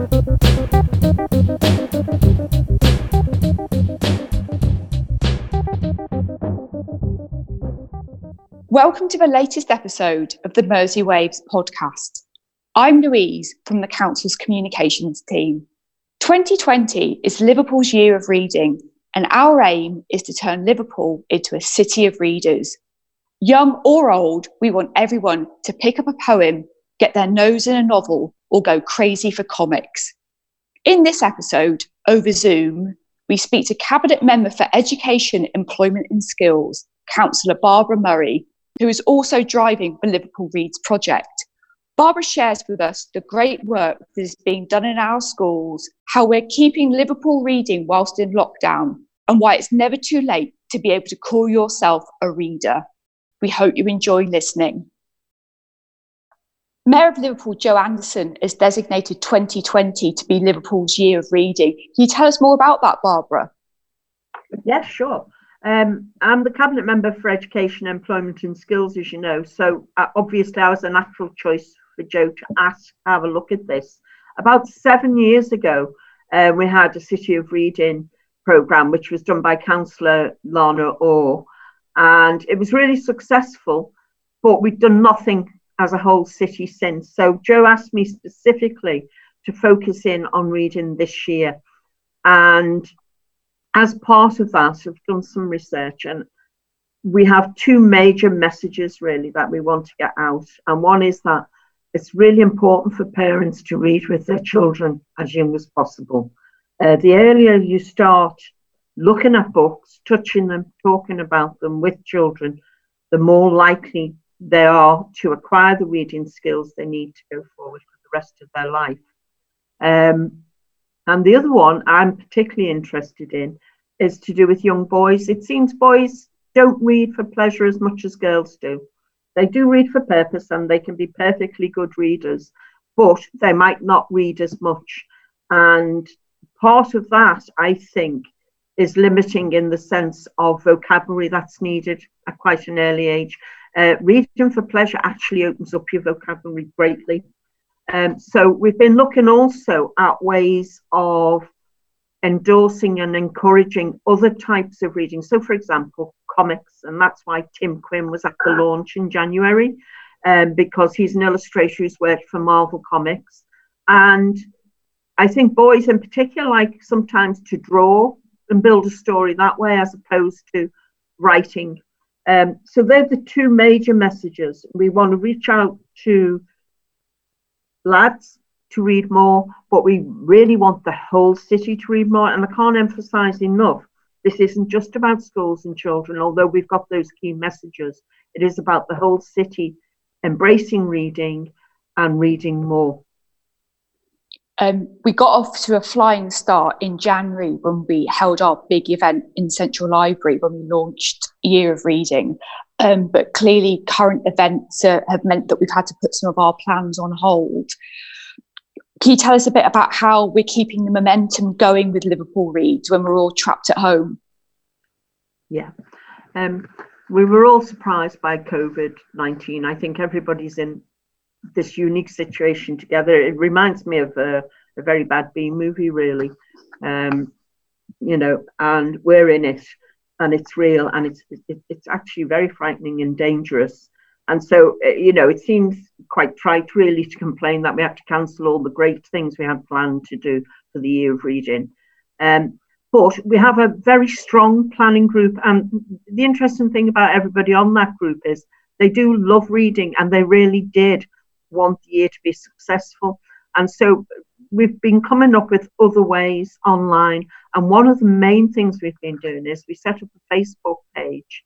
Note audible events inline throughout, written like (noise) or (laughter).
Welcome to the latest episode of the Mersey Waves podcast. I'm Louise from the Council's communications team. 2020 is Liverpool's year of reading, and our aim is to turn Liverpool into a city of readers. Young or old, we want everyone to pick up a poem, get their nose in a novel, or go crazy for comics. In this episode, over Zoom, we speak to Cabinet Member for Education, Employment and Skills, Councillor Barbara Murray, who is also driving the Liverpool Reads project. Barbara shares with us the great work that is being done in our schools, how we're keeping Liverpool reading whilst in lockdown, and why it's never too late to be able to call yourself a reader. We hope you enjoy listening. Mayor of Liverpool, Joe Anderson, has designated 2020 to be Liverpool's year of reading. Can you tell us more about that, Barbara? Yes, sure. Um, I'm the Cabinet Member for Education, Employment and Skills, as you know. So uh, obviously, I was a natural choice for Joe to ask, have a look at this. About seven years ago, uh, we had a City of Reading programme, which was done by Councillor Lana Orr, and it was really successful, but we've done nothing as a whole city since. So Joe asked me specifically to focus in on reading this year. And as part of that, I've done some research and we have two major messages really that we want to get out. And one is that it's really important for parents to read with their children as young as possible. Uh, the earlier you start looking at books, touching them, talking about them with children, the more likely they are to acquire the reading skills they need to go forward for the rest of their life. Um, and the other one I'm particularly interested in is to do with young boys. It seems boys don't read for pleasure as much as girls do. They do read for purpose and they can be perfectly good readers, but they might not read as much. And part of that, I think, is limiting in the sense of vocabulary that's needed at quite an early age. Uh, reading for pleasure actually opens up your vocabulary greatly. Um, so we've been looking also at ways of endorsing and encouraging other types of reading. So, for example, comics, and that's why Tim Quinn was at the launch in January, um, because he's an illustrator who's worked for Marvel Comics. And I think boys in particular like sometimes to draw and build a story that way as opposed to writing. Um, so they're the two major messages. We want to reach out to lads to read more, but we really want the whole city to read more. And I can't emphasize enough this isn't just about schools and children, although we've got those key messages. It is about the whole city embracing reading and reading more. Um, we got off to a flying start in January when we held our big event in Central Library when we launched Year of Reading. Um, but clearly, current events uh, have meant that we've had to put some of our plans on hold. Can you tell us a bit about how we're keeping the momentum going with Liverpool Reads when we're all trapped at home? Yeah. Um, we were all surprised by COVID 19. I think everybody's in this unique situation together. It reminds me of a, a very bad B movie, really. Um, you know, and we're in it and it's real and it's, it, it's actually very frightening and dangerous. And so, uh, you know, it seems quite trite really to complain that we have to cancel all the great things we had planned to do for the year of reading. Um, but we have a very strong planning group. And the interesting thing about everybody on that group is they do love reading and they really did want the year to be successful. And so we've been coming up with other ways online. And one of the main things we've been doing is we set up a Facebook page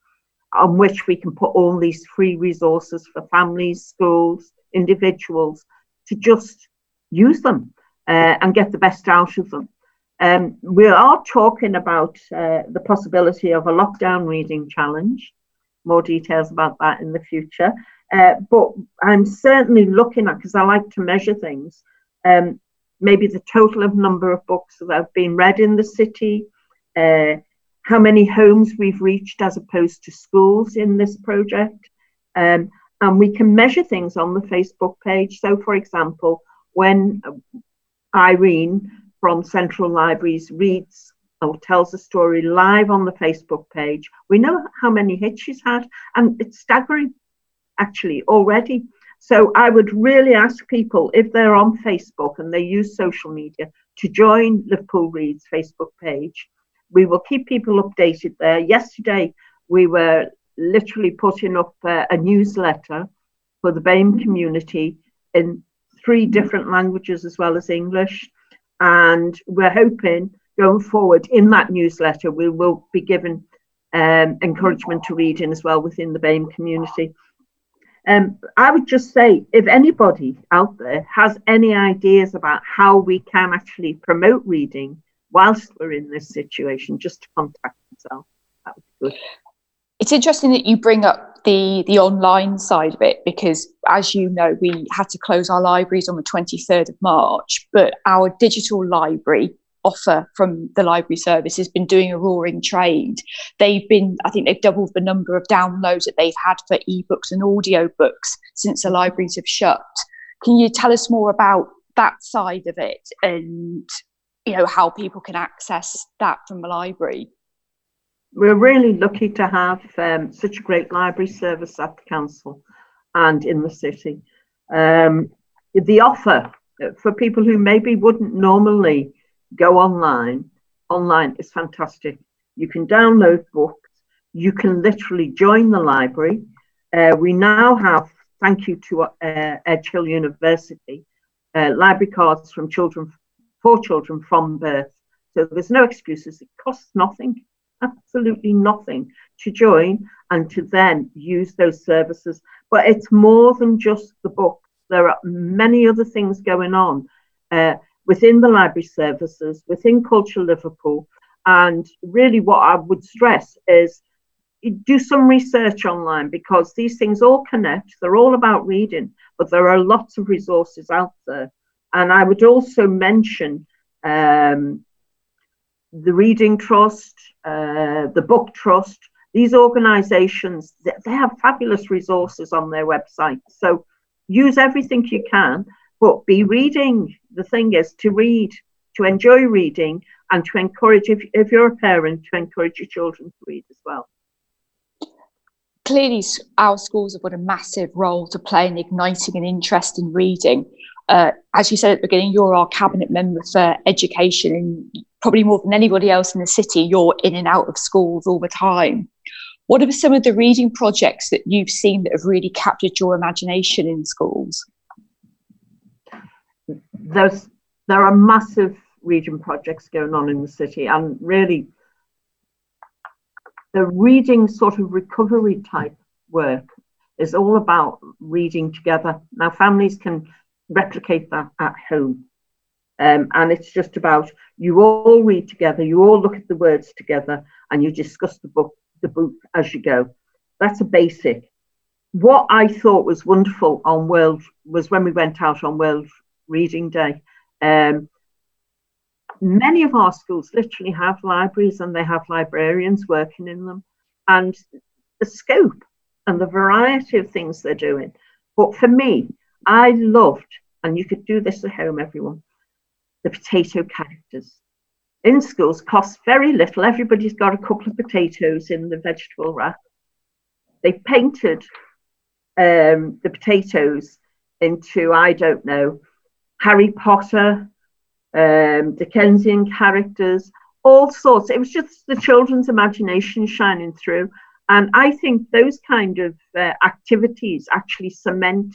on which we can put all these free resources for families, schools, individuals to just use them uh, and get the best out of them. Um, we are talking about uh, the possibility of a lockdown reading challenge. More details about that in the future. Uh, but I'm certainly looking at, because I like to measure things, um, maybe the total of number of books that have been read in the city, uh, how many homes we've reached as opposed to schools in this project. Um, and we can measure things on the Facebook page. So, for example, when Irene from Central Libraries reads or tells a story live on the Facebook page. We know how many hits she's had, and it's staggering actually already. So I would really ask people if they're on Facebook and they use social media to join Liverpool Reads Facebook page. We will keep people updated there. Yesterday, we were literally putting up a, a newsletter for the BAME community in three different languages as well as English. And we're hoping going forward in that newsletter, we will be given um, encouragement to reading as well within the BAME community. Um, I would just say if anybody out there has any ideas about how we can actually promote reading whilst we're in this situation, just to contact myself. That would be good. It's interesting that you bring up the the online side of it because, as you know, we had to close our libraries on the 23rd of March, but our digital library offer from the library service has been doing a roaring trade. They've been, I think they've doubled the number of downloads that they've had for ebooks and audio books since the libraries have shut. Can you tell us more about that side of it and you know how people can access that from the library? We're really lucky to have um, such a great library service at the council and in the city. Um, the offer for people who maybe wouldn't normally go online. Online is fantastic. You can download books. You can literally join the library. Uh, we now have, thank you to uh, Edge Hill University, uh, library cards from children for children from birth. So there's no excuses. It costs nothing, absolutely nothing to join and to then use those services. But it's more than just the book. There are many other things going on. Uh, within the library services, within Culture Liverpool. And really, what I would stress is do some research online because these things all connect. They're all about reading, but there are lots of resources out there. And I would also mention um, the Reading Trust, uh, the Book Trust. These organizations, they have fabulous resources on their website. So use everything you can but be reading. The thing is to read, to enjoy reading, and to encourage, if, if you're a parent, to encourage your children to read as well. Clearly, our schools have got a massive role to play in igniting an interest in reading. Uh, as you said at the beginning, you're our cabinet member for education, and probably more than anybody else in the city, you're in and out of schools all the time. What are some of the reading projects that you've seen that have really captured your imagination in schools? There's there are massive region projects going on in the city, and really the reading sort of recovery type work is all about reading together. Now, families can replicate that at home. Um, and it's just about you all read together, you all look at the words together, and you discuss the book, the book as you go. That's a basic. What I thought was wonderful on World was when we went out on World reading day. Um, many of our schools literally have libraries and they have librarians working in them. And the scope and the variety of things they're doing. But for me, I loved, and you could do this at home, everyone, the potato characters. In schools, costs very little. Everybody's got a couple of potatoes in the vegetable wrap. They painted um, the potatoes into, I don't know, Harry Potter, um, Dickensian characters, all sorts. It was just the children's imagination shining through. And I think those kind of uh, activities actually cement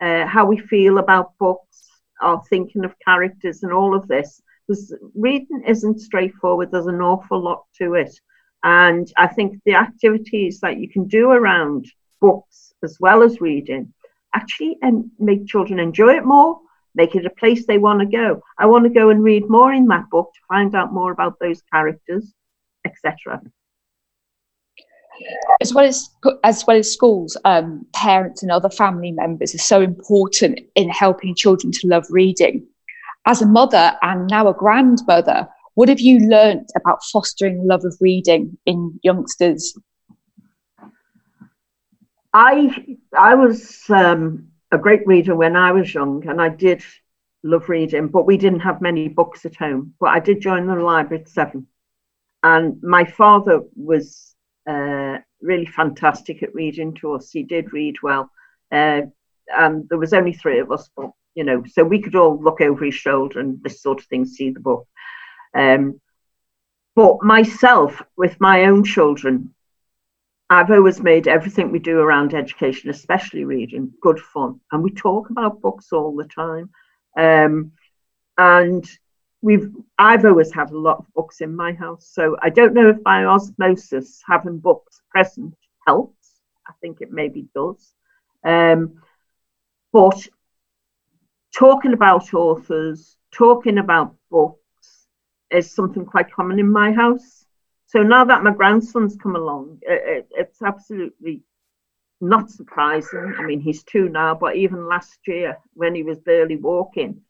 uh, how we feel about books, our thinking of characters, and all of this. Because reading isn't straightforward, there's an awful lot to it. And I think the activities that you can do around books as well as reading actually and make children enjoy it more make it a place they want to go. I want to go and read more in that book to find out more about those characters, etc. As well as as well as schools, um, parents and other family members are so important in helping children to love reading. As a mother and now a grandmother, what have you learnt about fostering love of reading in youngsters? I I was um, a great reader when I was young, and I did love reading, but we didn't have many books at home. But I did join the library at seven. And my father was uh, really fantastic at reading to us. He did read well. Uh, and there was only three of us, but you know, so we could all look over his shoulder and this sort of thing, see the book. Um, but myself, with my own children, I've always made everything we do around education, especially reading, good fun. And we talk about books all the time. Um, and we've I've always had a lot of books in my house. So I don't know if by osmosis having books present helps. I think it maybe does. Um, but talking about authors, talking about books is something quite common in my house. So now that my grandson's come along, it, it, it's absolutely not surprising. I mean, he's two now, but even last year when he was barely walking,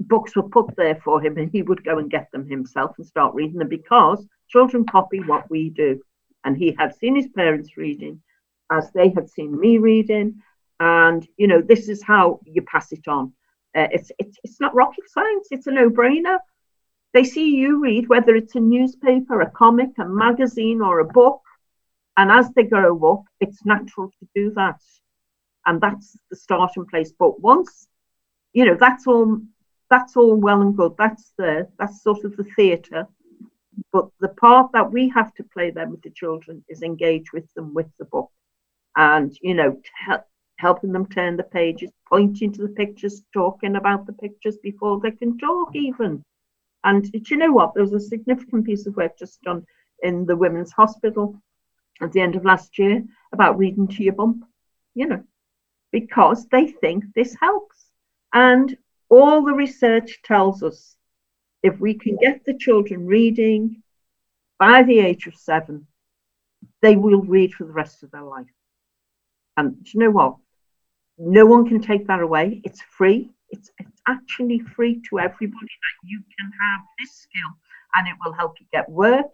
books were put there for him and he would go and get them himself and start reading them because children copy what we do. And he had seen his parents reading as they had seen me reading. And, you know, this is how you pass it on. Uh, it's, it's, it's not rocket science, it's a no brainer. They see you read, whether it's a newspaper, a comic, a magazine, or a book. And as they grow up, it's natural to do that. And that's the starting place. But once, you know, that's all that's all well and good. That's the that's sort of the theatre. But the part that we have to play then with the children is engage with them with the book. And, you know, help, helping them turn the pages, pointing to the pictures, talking about the pictures before they can talk even. And do you know what? There was a significant piece of work just done in the women's hospital at the end of last year about reading to your bump, you know, because they think this helps. And all the research tells us if we can get the children reading by the age of seven, they will read for the rest of their life. And do you know what? No one can take that away. It's free. It's, it's actually free to everybody that you can have this skill and it will help you get work.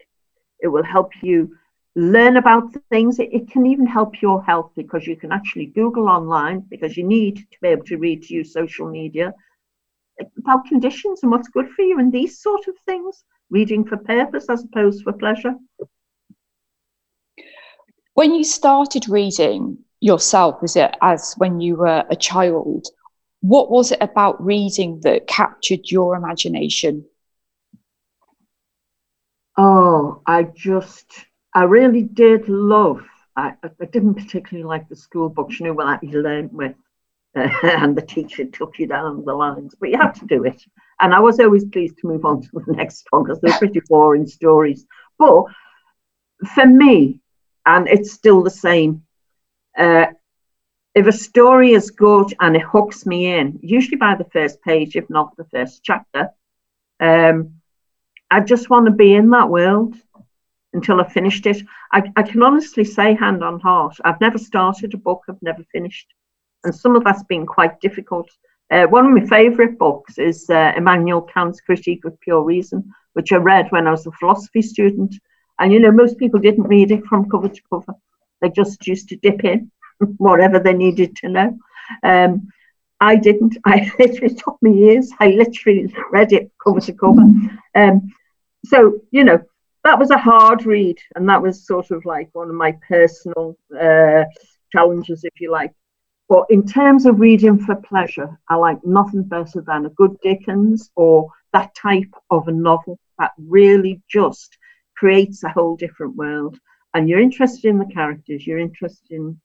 It will help you learn about things. It, it, can even help your health because you can actually Google online because you need to be able to read to use social media about conditions and what's good for you and these sort of things. Reading for purpose as opposed for pleasure. When you started reading yourself, was it as when you were a child? What was it about reading that captured your imagination? Oh, I just, I really did love. I, I didn't particularly like the school books, you know, what you learned with, uh, (laughs) and the teacher took you down the lines, but you had to do it. And I was always pleased to move on to the (laughs) next one because they're pretty boring stories. But for me, and it's still the same, uh, if a story is good and it hooks me in, usually by the first page, if not the first chapter, um, I just want to be in that world until I finished it. I, I can honestly say, hand on heart, I've never started a book, I've never finished. And some of that's been quite difficult. Uh, one of my favourite books is uh, Immanuel Kant's Critique of Pure Reason, which I read when I was a philosophy student. And you know, most people didn't read it from cover to cover, they just used to dip in (laughs) whatever they needed to know. Um, I didn't. (laughs) I literally took me years. I literally read it cover to cover. Um, so you know that was a hard read, and that was sort of like one of my personal uh, challenges, if you like. But in terms of reading for pleasure, I like nothing better than a good Dickens or that type of a novel that really just creates a whole different world. And you're interested in the characters, you're interested in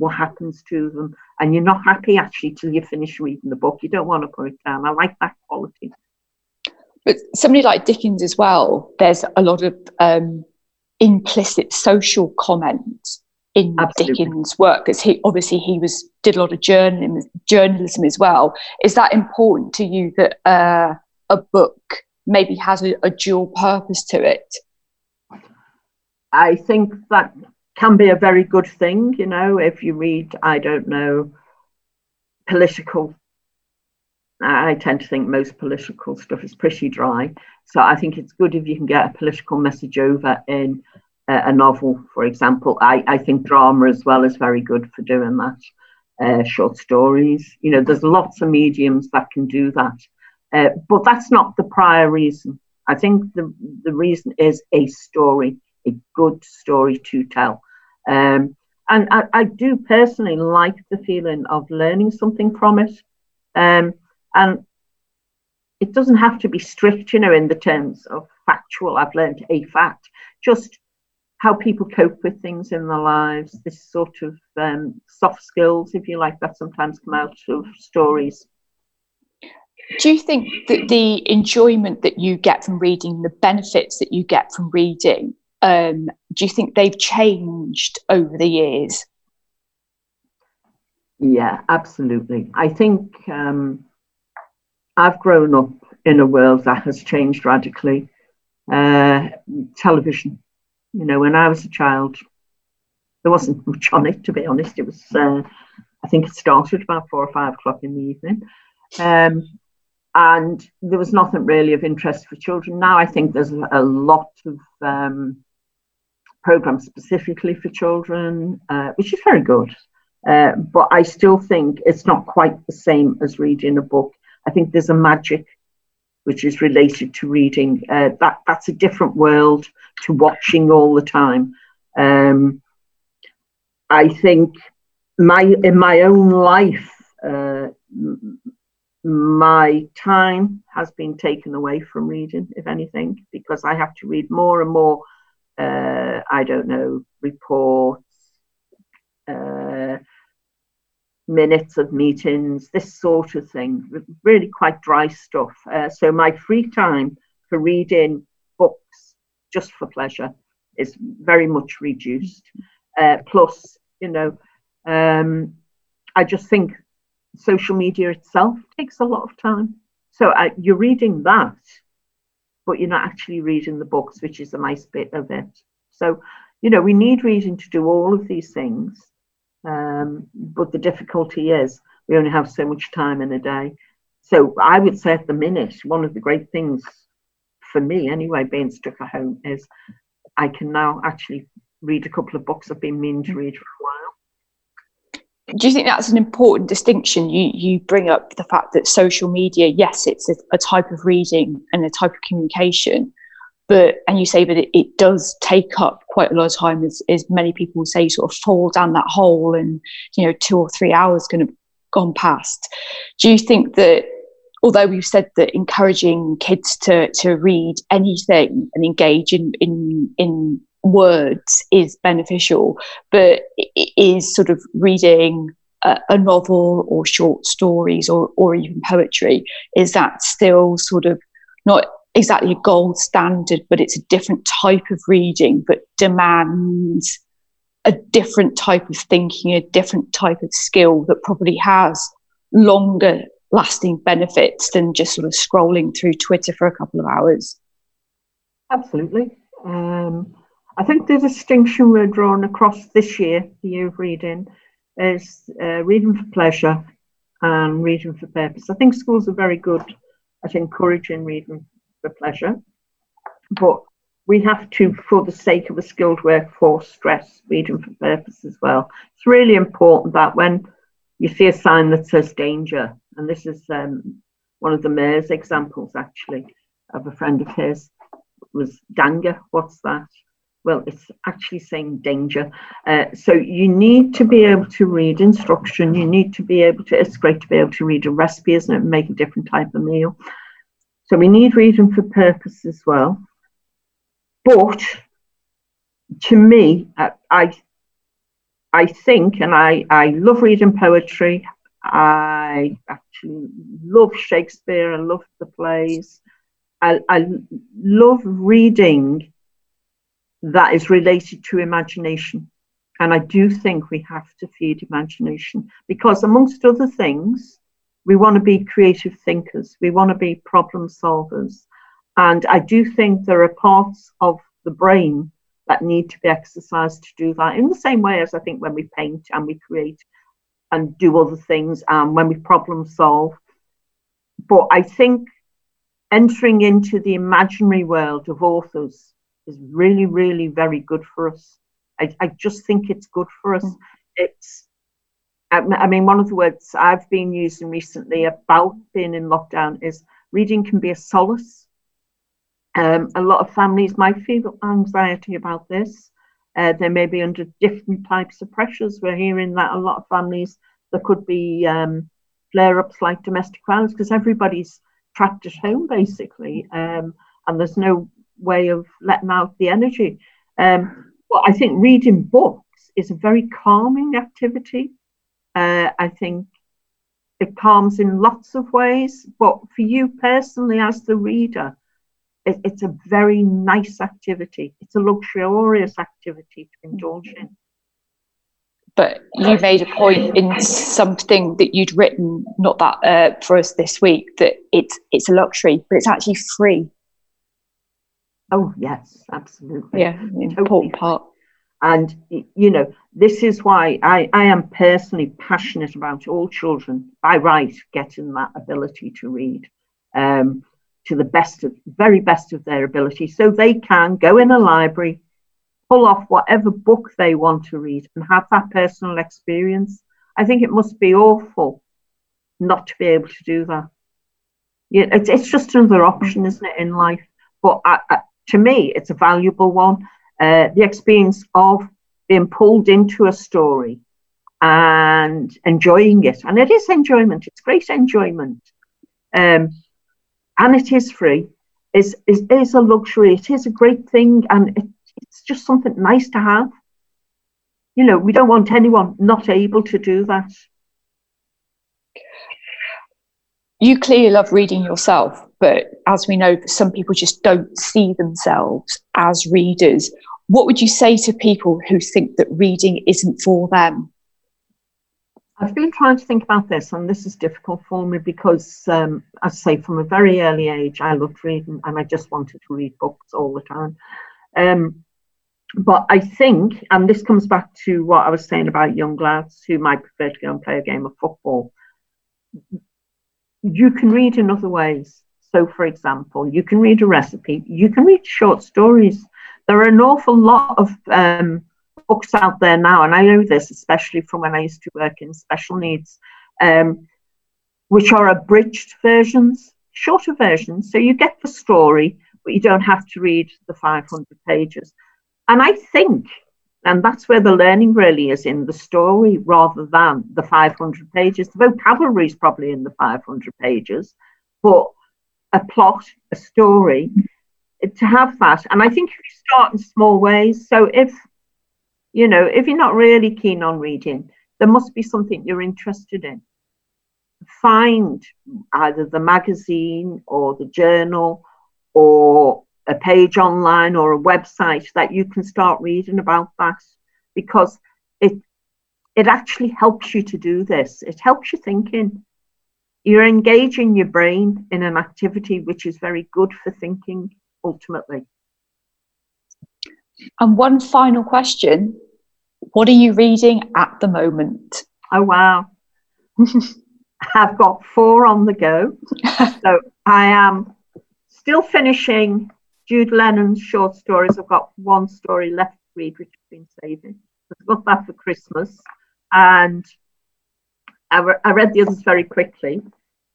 what happens to them, and you're not happy actually till you finish reading the book. You don't want to put it down. I like that quality. But somebody like Dickens as well, there's a lot of um, implicit social comment in Absolutely. Dickens' work because he obviously he was did a lot of journalism, journalism as well. Is that important to you that uh, a book maybe has a, a dual purpose to it? I think that can be a very good thing, you know, if you read, I don't know, political. I tend to think most political stuff is pretty dry. So I think it's good if you can get a political message over in a, a novel, for example. I, I think drama as well is very good for doing that. uh, short stories. You know, there's lots of mediums that can do that. Uh, but that's not the prior reason. I think the, the reason is a story, a good story to tell. Um, and I, I, do personally like the feeling of learning something from it. Um, and it doesn't have to be strict, you know, in the terms of factual, I've learned a fact, just how people cope with things in their lives, this sort of um, soft skills, if you like, that sometimes come out of stories. Do you think that the enjoyment that you get from reading, the benefits that you get from reading, um, do you think they've changed over the years? Yeah, absolutely. I think um, I've grown up in a world that has changed radically. Uh, television, you know, when I was a child, there wasn't (laughs) much on it, to be honest. It was, uh, I think it started about four or five o'clock in the evening. Um, and there was nothing really of interest for children. Now I think there's a lot of um, programs specifically for children, uh, which is very good. Uh, but I still think it's not quite the same as reading a book. I think there's a magic which is related to reading. Uh, that that's a different world to watching all the time. Um, I think my in my own life, uh, my time has been taken away from reading, if anything, because I have to read more and more. Uh, I don't know reports, uh, minutes of meetings, this sort of thing, really quite dry stuff. Uh, so my free time for reading books just for pleasure is very much reduced. Uh, plus, you know, um, I just think social media itself takes a lot of time. So uh, you're reading that, but you're not actually reading the books, which is a nice bit of it. So, you know, we need reading to do all of these things. Um, but the difficulty is we only have so much time in a day. So I would say at the minute, one of the great things for me anyway, being stuck at home, is I can now actually read a couple of books I've been meaning to read for a while. Do you think that's an important distinction? You you bring up the fact that social media, yes, it's a, a type of reading and a type of communication, but and you say that it, it does take up quite a lot of time as, as many people say sort of fall down that hole and you know two or three hours going to gone past do you think that although we've said that encouraging kids to to read anything and engage in in in words is beneficial but is sort of reading a, a novel or short stories or or even poetry is that still sort of not exactly a gold standard, but it's a different type of reading that demands a different type of thinking, a different type of skill that probably has longer lasting benefits than just sort of scrolling through Twitter for a couple of hours. Absolutely. Um, I think the distinction we're drawing across this year, the year of reading, is uh, reading for pleasure and reading for purpose. I think schools are very good at encouraging reading for pleasure. But we have to, for the sake of a skilled workforce, stress reading for purpose as well. It's really important that when you see a sign that says danger, and this is um, one of the mayor's examples actually of a friend of his was danger. What's that? Well, it's actually saying danger. Uh, so you need to be able to read instruction. You need to be able to, it's great to be able to read a recipe, isn't it? And make a different type of meal. So we need reading for purpose as well. But to me, I, I think, and I, I love reading poetry. I actually love Shakespeare. I love the plays. I, I love reading that is related to imagination. And I do think we have to feed imagination because, amongst other things, we want to be creative thinkers. We want to be problem solvers. And I do think there are parts of the brain that need to be exercised to do that in the same way as I think when we paint and we create and do other things and when we problem solve. But I think entering into the imaginary world of authors is really, really very good for us. I, I just think it's good for us. Mm. It's I mean, one of the words I've been using recently about being in lockdown is reading can be a solace. Um, a lot of families might feel anxiety about this. Uh, they may be under different types of pressures. We're hearing that a lot of families, there could be um, flare ups like domestic violence because everybody's trapped at home basically, um, and there's no way of letting out the energy. Um, well, I think reading books is a very calming activity. Uh, I think it calms in lots of ways, but for you personally, as the reader, it, it's a very nice activity. It's a luxurious activity to indulge in. But you made a point in something that you'd written, not that uh, for us this week, that it's it's a luxury, but it's actually free. Oh yes, absolutely. Yeah, important part. And, you know, this is why I, I am personally passionate about all children by right getting that ability to read um, to the best of, very best of their ability so they can go in a library, pull off whatever book they want to read and have that personal experience. I think it must be awful not to be able to do that. Yeah, it's, it's just another option, isn't it, in life? But I, I, to me, it's a valuable one uh, the experience of being pulled into a story and enjoying it. And it is enjoyment, it's great enjoyment. Um, and it is free, is, is, a luxury, it is a great thing, and it, it's just something nice to have. You know, we don't want anyone not able to do that. You clearly love reading yourself, but as we know, some people just don't see themselves as readers what would you say to people who think that reading isn't for them? I've been trying to think about this, and this is difficult for me because, um, as I say, from a very early age, I loved reading and I just wanted to read books all the time. Um, but I think, and this comes back to what I was saying about young lads who might prefer to go and play a game of football, you can read in other ways. So, for example, you can read a recipe, you can read short stories. There are an awful lot of um, books out there now, and I know this especially from when I used to work in special needs, um, which are abridged versions, shorter versions. So you get the story, but you don't have to read the 500 pages. And I think, and that's where the learning really is in the story rather than the 500 pages. The vocabulary is probably in the 500 pages, but a plot, a story, to have that. And I think if you start in small ways, so if you know, if you're not really keen on reading, there must be something you're interested in. Find either the magazine or the journal or a page online or a website that you can start reading about that because it it actually helps you to do this. It helps you thinking. You're engaging your brain in an activity which is very good for thinking ultimately. And one final question What are you reading at the moment? Oh, wow. (laughs) I've got four on the go. (laughs) so I am still finishing Jude Lennon's short stories. I've got one story left to read, which I've been saving. I've got that for Christmas. And I, re- I read the others very quickly.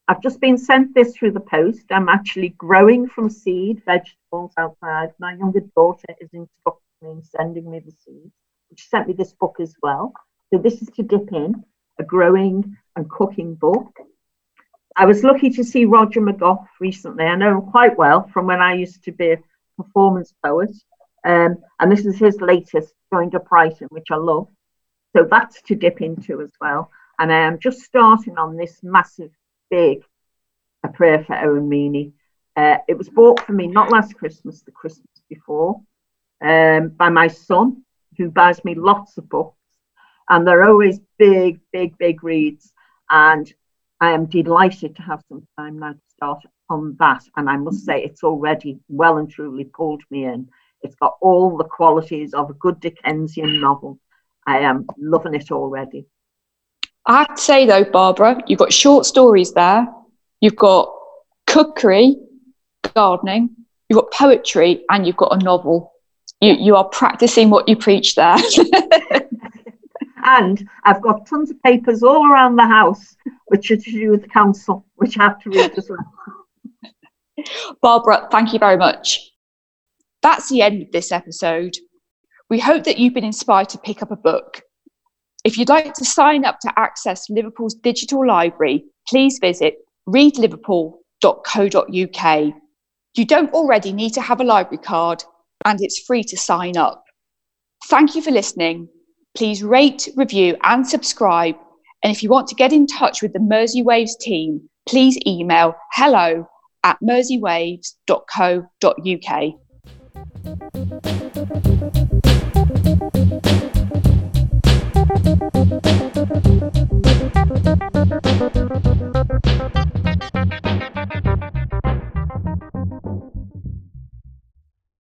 I've just been sent this through the post. I'm actually growing from seed vegetables outside. My younger daughter is instructing me and sending me the seeds. She sent me this book as well. So this is to dip in a growing and cooking book. I was lucky to see Roger McGough recently. I know him quite well from when I used to be a performance poet. Um, and this is his latest, Joined Up Writing, which I love. So that's to dip into as well. And I am just starting on this massive big a prayer for Owen Meany. Uh, it was bought for me not last Christmas, the Christmas before, um, by my son, who buys me lots of books. And they're always big, big, big reads. And I am delighted to have some time now to start on that. And I must say, it's already well and truly pulled me in. It's got all the qualities of a good Dickensian novel. I am loving it already. I have to say though, Barbara, you've got short stories there, you've got cookery, gardening, you've got poetry, and you've got a novel. You you are practicing what you preach there. (laughs) And I've got tons of papers all around the house which are to do with the council, which I have to read as well. (laughs) Barbara, thank you very much. That's the end of this episode. We hope that you've been inspired to pick up a book. If you'd like to sign up to access Liverpool's digital library, please visit readliverpool.co.uk. You don't already need to have a library card, and it's free to sign up. Thank you for listening. Please rate, review, and subscribe. And if you want to get in touch with the Mersey Waves team, please email hello at merseywaves.co.uk.